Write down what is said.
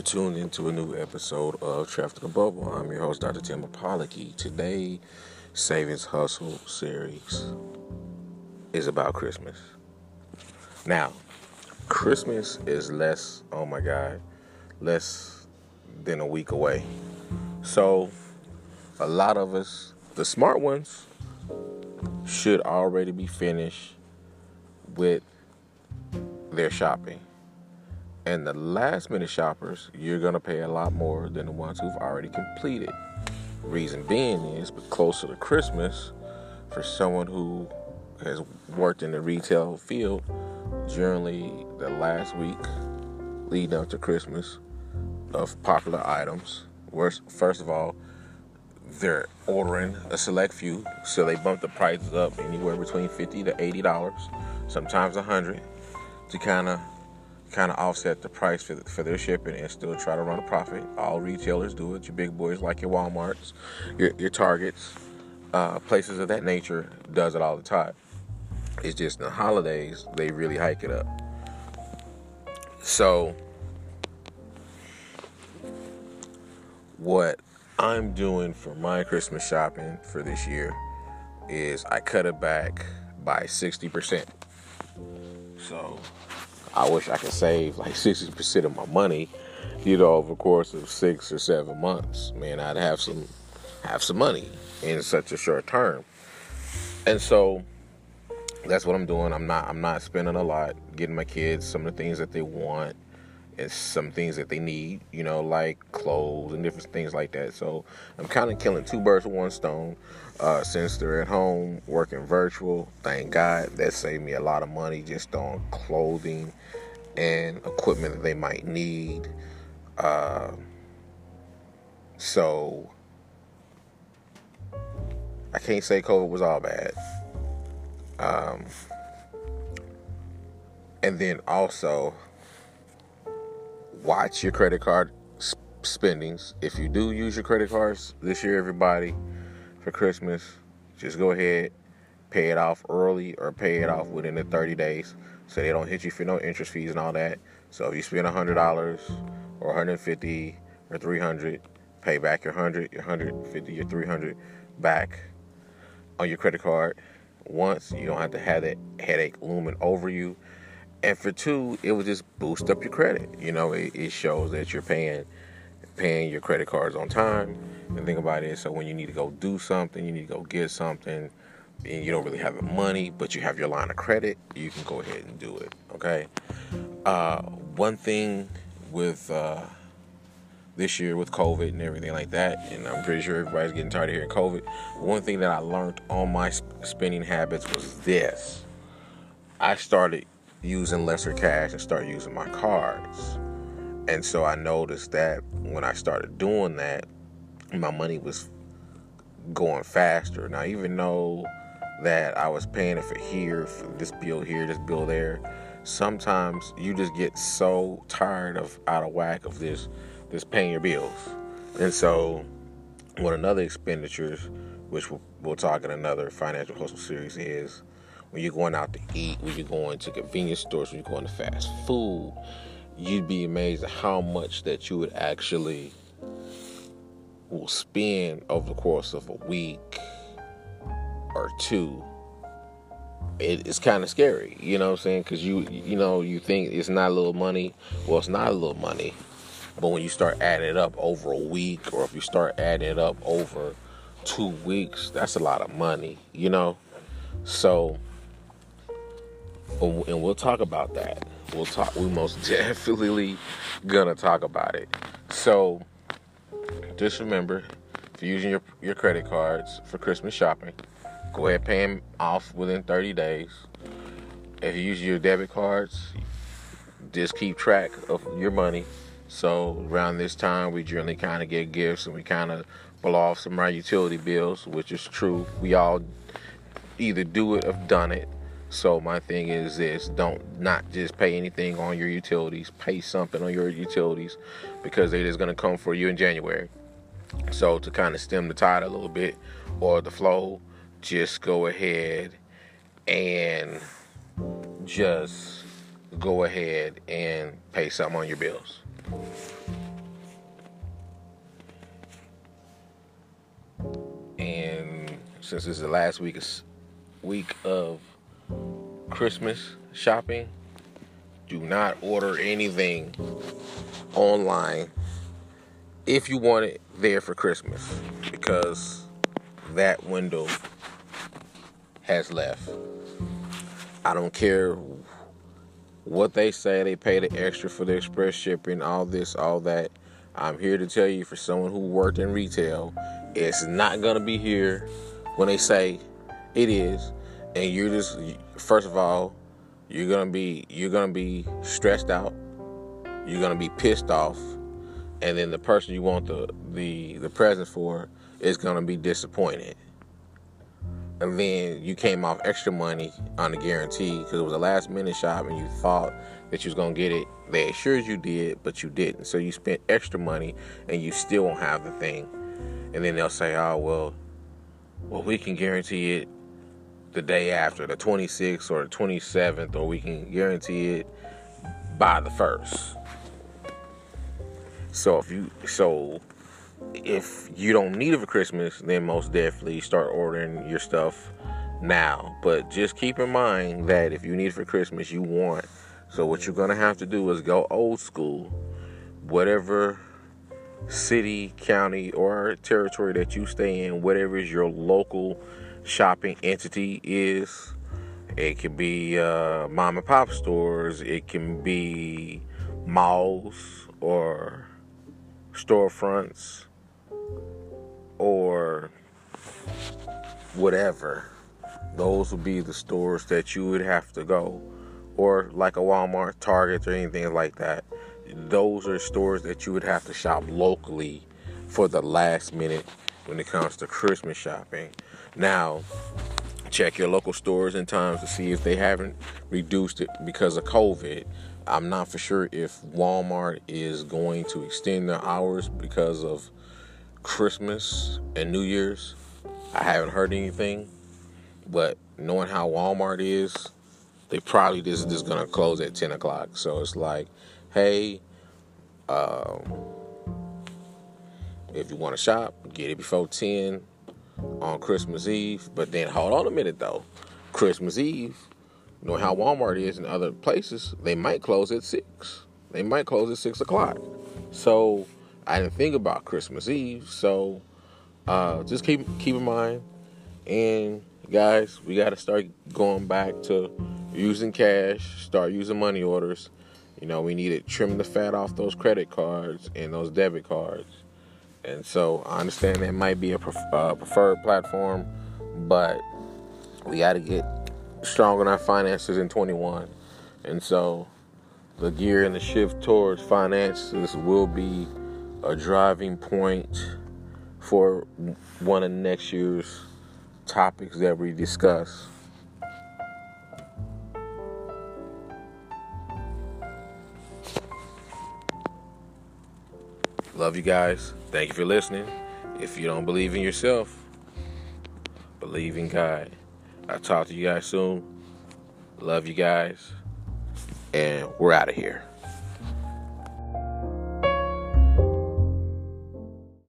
are tuned into a new episode of Traffic the Bubble. I'm your host, Dr. Tim Apollocky. Today, Savings Hustle series is about Christmas. Now, Christmas is less, oh my God, less than a week away. So, a lot of us, the smart ones, should already be finished with their shopping and the last minute shoppers, you're going to pay a lot more than the ones who've already completed. Reason being is, but closer to Christmas, for someone who has worked in the retail field, generally the last week leading up to Christmas of popular items, first of all, they're ordering a select few, so they bump the prices up anywhere between fifty to eighty dollars, sometimes a hundred, to kind of kind of offset the price for, for their shipping and still try to run a profit. All retailers do it. Your big boys like your WalMarts, your, your Targets, uh, places of that nature does it all the time. It's just the holidays they really hike it up. So what I'm doing for my Christmas shopping for this year is I cut it back by 60%. So I wish I could save like 60% of my money, you know, over the course of six or seven months. Man, I'd have some have some money in such a short term. And so that's what I'm doing. I'm not I'm not spending a lot, getting my kids some of the things that they want some things that they need, you know, like clothes and different things like that. So I'm kind of killing two birds with one stone. Uh, since they're at home working virtual, thank God that saved me a lot of money just on clothing and equipment that they might need. Uh, so I can't say COVID was all bad. Um, and then also watch your credit card spendings. If you do use your credit cards this year, everybody, for Christmas, just go ahead, pay it off early or pay it off within the 30 days so they don't hit you for no interest fees and all that. So if you spend $100 or 150 or 300, pay back your 100, your 150, your 300 back on your credit card once. You don't have to have that headache looming over you and for two, it will just boost up your credit. You know, it, it shows that you're paying paying your credit cards on time. And think about it. So when you need to go do something, you need to go get something, and you don't really have the money, but you have your line of credit, you can go ahead and do it. Okay. Uh, one thing with uh, this year with COVID and everything like that, and I'm pretty sure everybody's getting tired of hearing COVID. One thing that I learned on my spending habits was this: I started using lesser cash and start using my cards. And so I noticed that when I started doing that, my money was going faster. Now, even though that I was paying it for here, for this bill here, this bill there, sometimes you just get so tired of out of whack of this, this paying your bills. And so, one another expenditures, which we'll, we'll talk in another financial hustle series, is when you're going out to eat, when you're going to convenience stores, when you're going to fast food, you'd be amazed at how much that you would actually will spend over the course of a week or two. It, it's kind of scary, you know what I'm saying? Because you, you know, you think it's not a little money. Well, it's not a little money. But when you start adding it up over a week, or if you start adding it up over two weeks, that's a lot of money, you know? So and we'll talk about that. We'll talk. We most definitely gonna talk about it. So just remember, if you're using your your credit cards for Christmas shopping, go ahead pay them off within 30 days. If you use your debit cards, just keep track of your money. So around this time, we generally kind of get gifts and we kind of blow off some of our utility bills, which is true. We all either do it or done it so my thing is this: don't not just pay anything on your utilities. Pay something on your utilities because it is going to come for you in January. So to kind of stem the tide a little bit or the flow, just go ahead and just go ahead and pay something on your bills. And since this is the last week week of Christmas shopping, do not order anything online if you want it there for Christmas because that window has left. I don't care what they say, they pay the extra for the express shipping, all this, all that. I'm here to tell you for someone who worked in retail, it's not going to be here when they say it is. And you're just, first of all, you're to be, you're to be stressed out. You're to be pissed off. And then the person you want the, the, the present for is to be disappointed and then you came off extra money on the guarantee because it was a last minute shop and you thought that you was gonna get it. They assured you did, but you didn't. So you spent extra money and you still won't have the thing. And then they'll say, "Oh well, well we can guarantee it the day after, the 26th or the 27th, or we can guarantee it by the first. So if you so if you don't need it for Christmas, then most definitely start ordering your stuff now. But just keep in mind that if you need it for Christmas, you want. So what you're gonna have to do is go old school, whatever city, county, or territory that you stay in, whatever is your local shopping entity is. It can be uh, mom and pop stores. It can be malls or storefronts or whatever, those would be the stores that you would have to go. Or like a Walmart, Target, or anything like that. Those are stores that you would have to shop locally for the last minute when it comes to Christmas shopping. Now, check your local stores and times to see if they haven't reduced it because of COVID. I'm not for sure if Walmart is going to extend their hours because of Christmas and New Year's, I haven't heard anything. But knowing how Walmart is, they probably just just gonna close at ten o'clock. So it's like, hey, um, if you want to shop, get it before ten on Christmas Eve. But then hold on a minute though, Christmas Eve, you know how Walmart is in other places, they might close at six. They might close at six o'clock. So I didn't think about Christmas Eve, so uh, just keep keep in mind. And guys, we got to start going back to using cash, start using money orders. You know, we need to trim the fat off those credit cards and those debit cards. And so I understand that might be a uh, preferred platform, but we got to get strong in our finances in 21. And so the gear and the shift towards finances will be a driving point for one of next year's topics that we discuss. Love you guys. Thank you for listening. If you don't believe in yourself, believe in God. I'll talk to you guys soon. Love you guys. And we're out of here.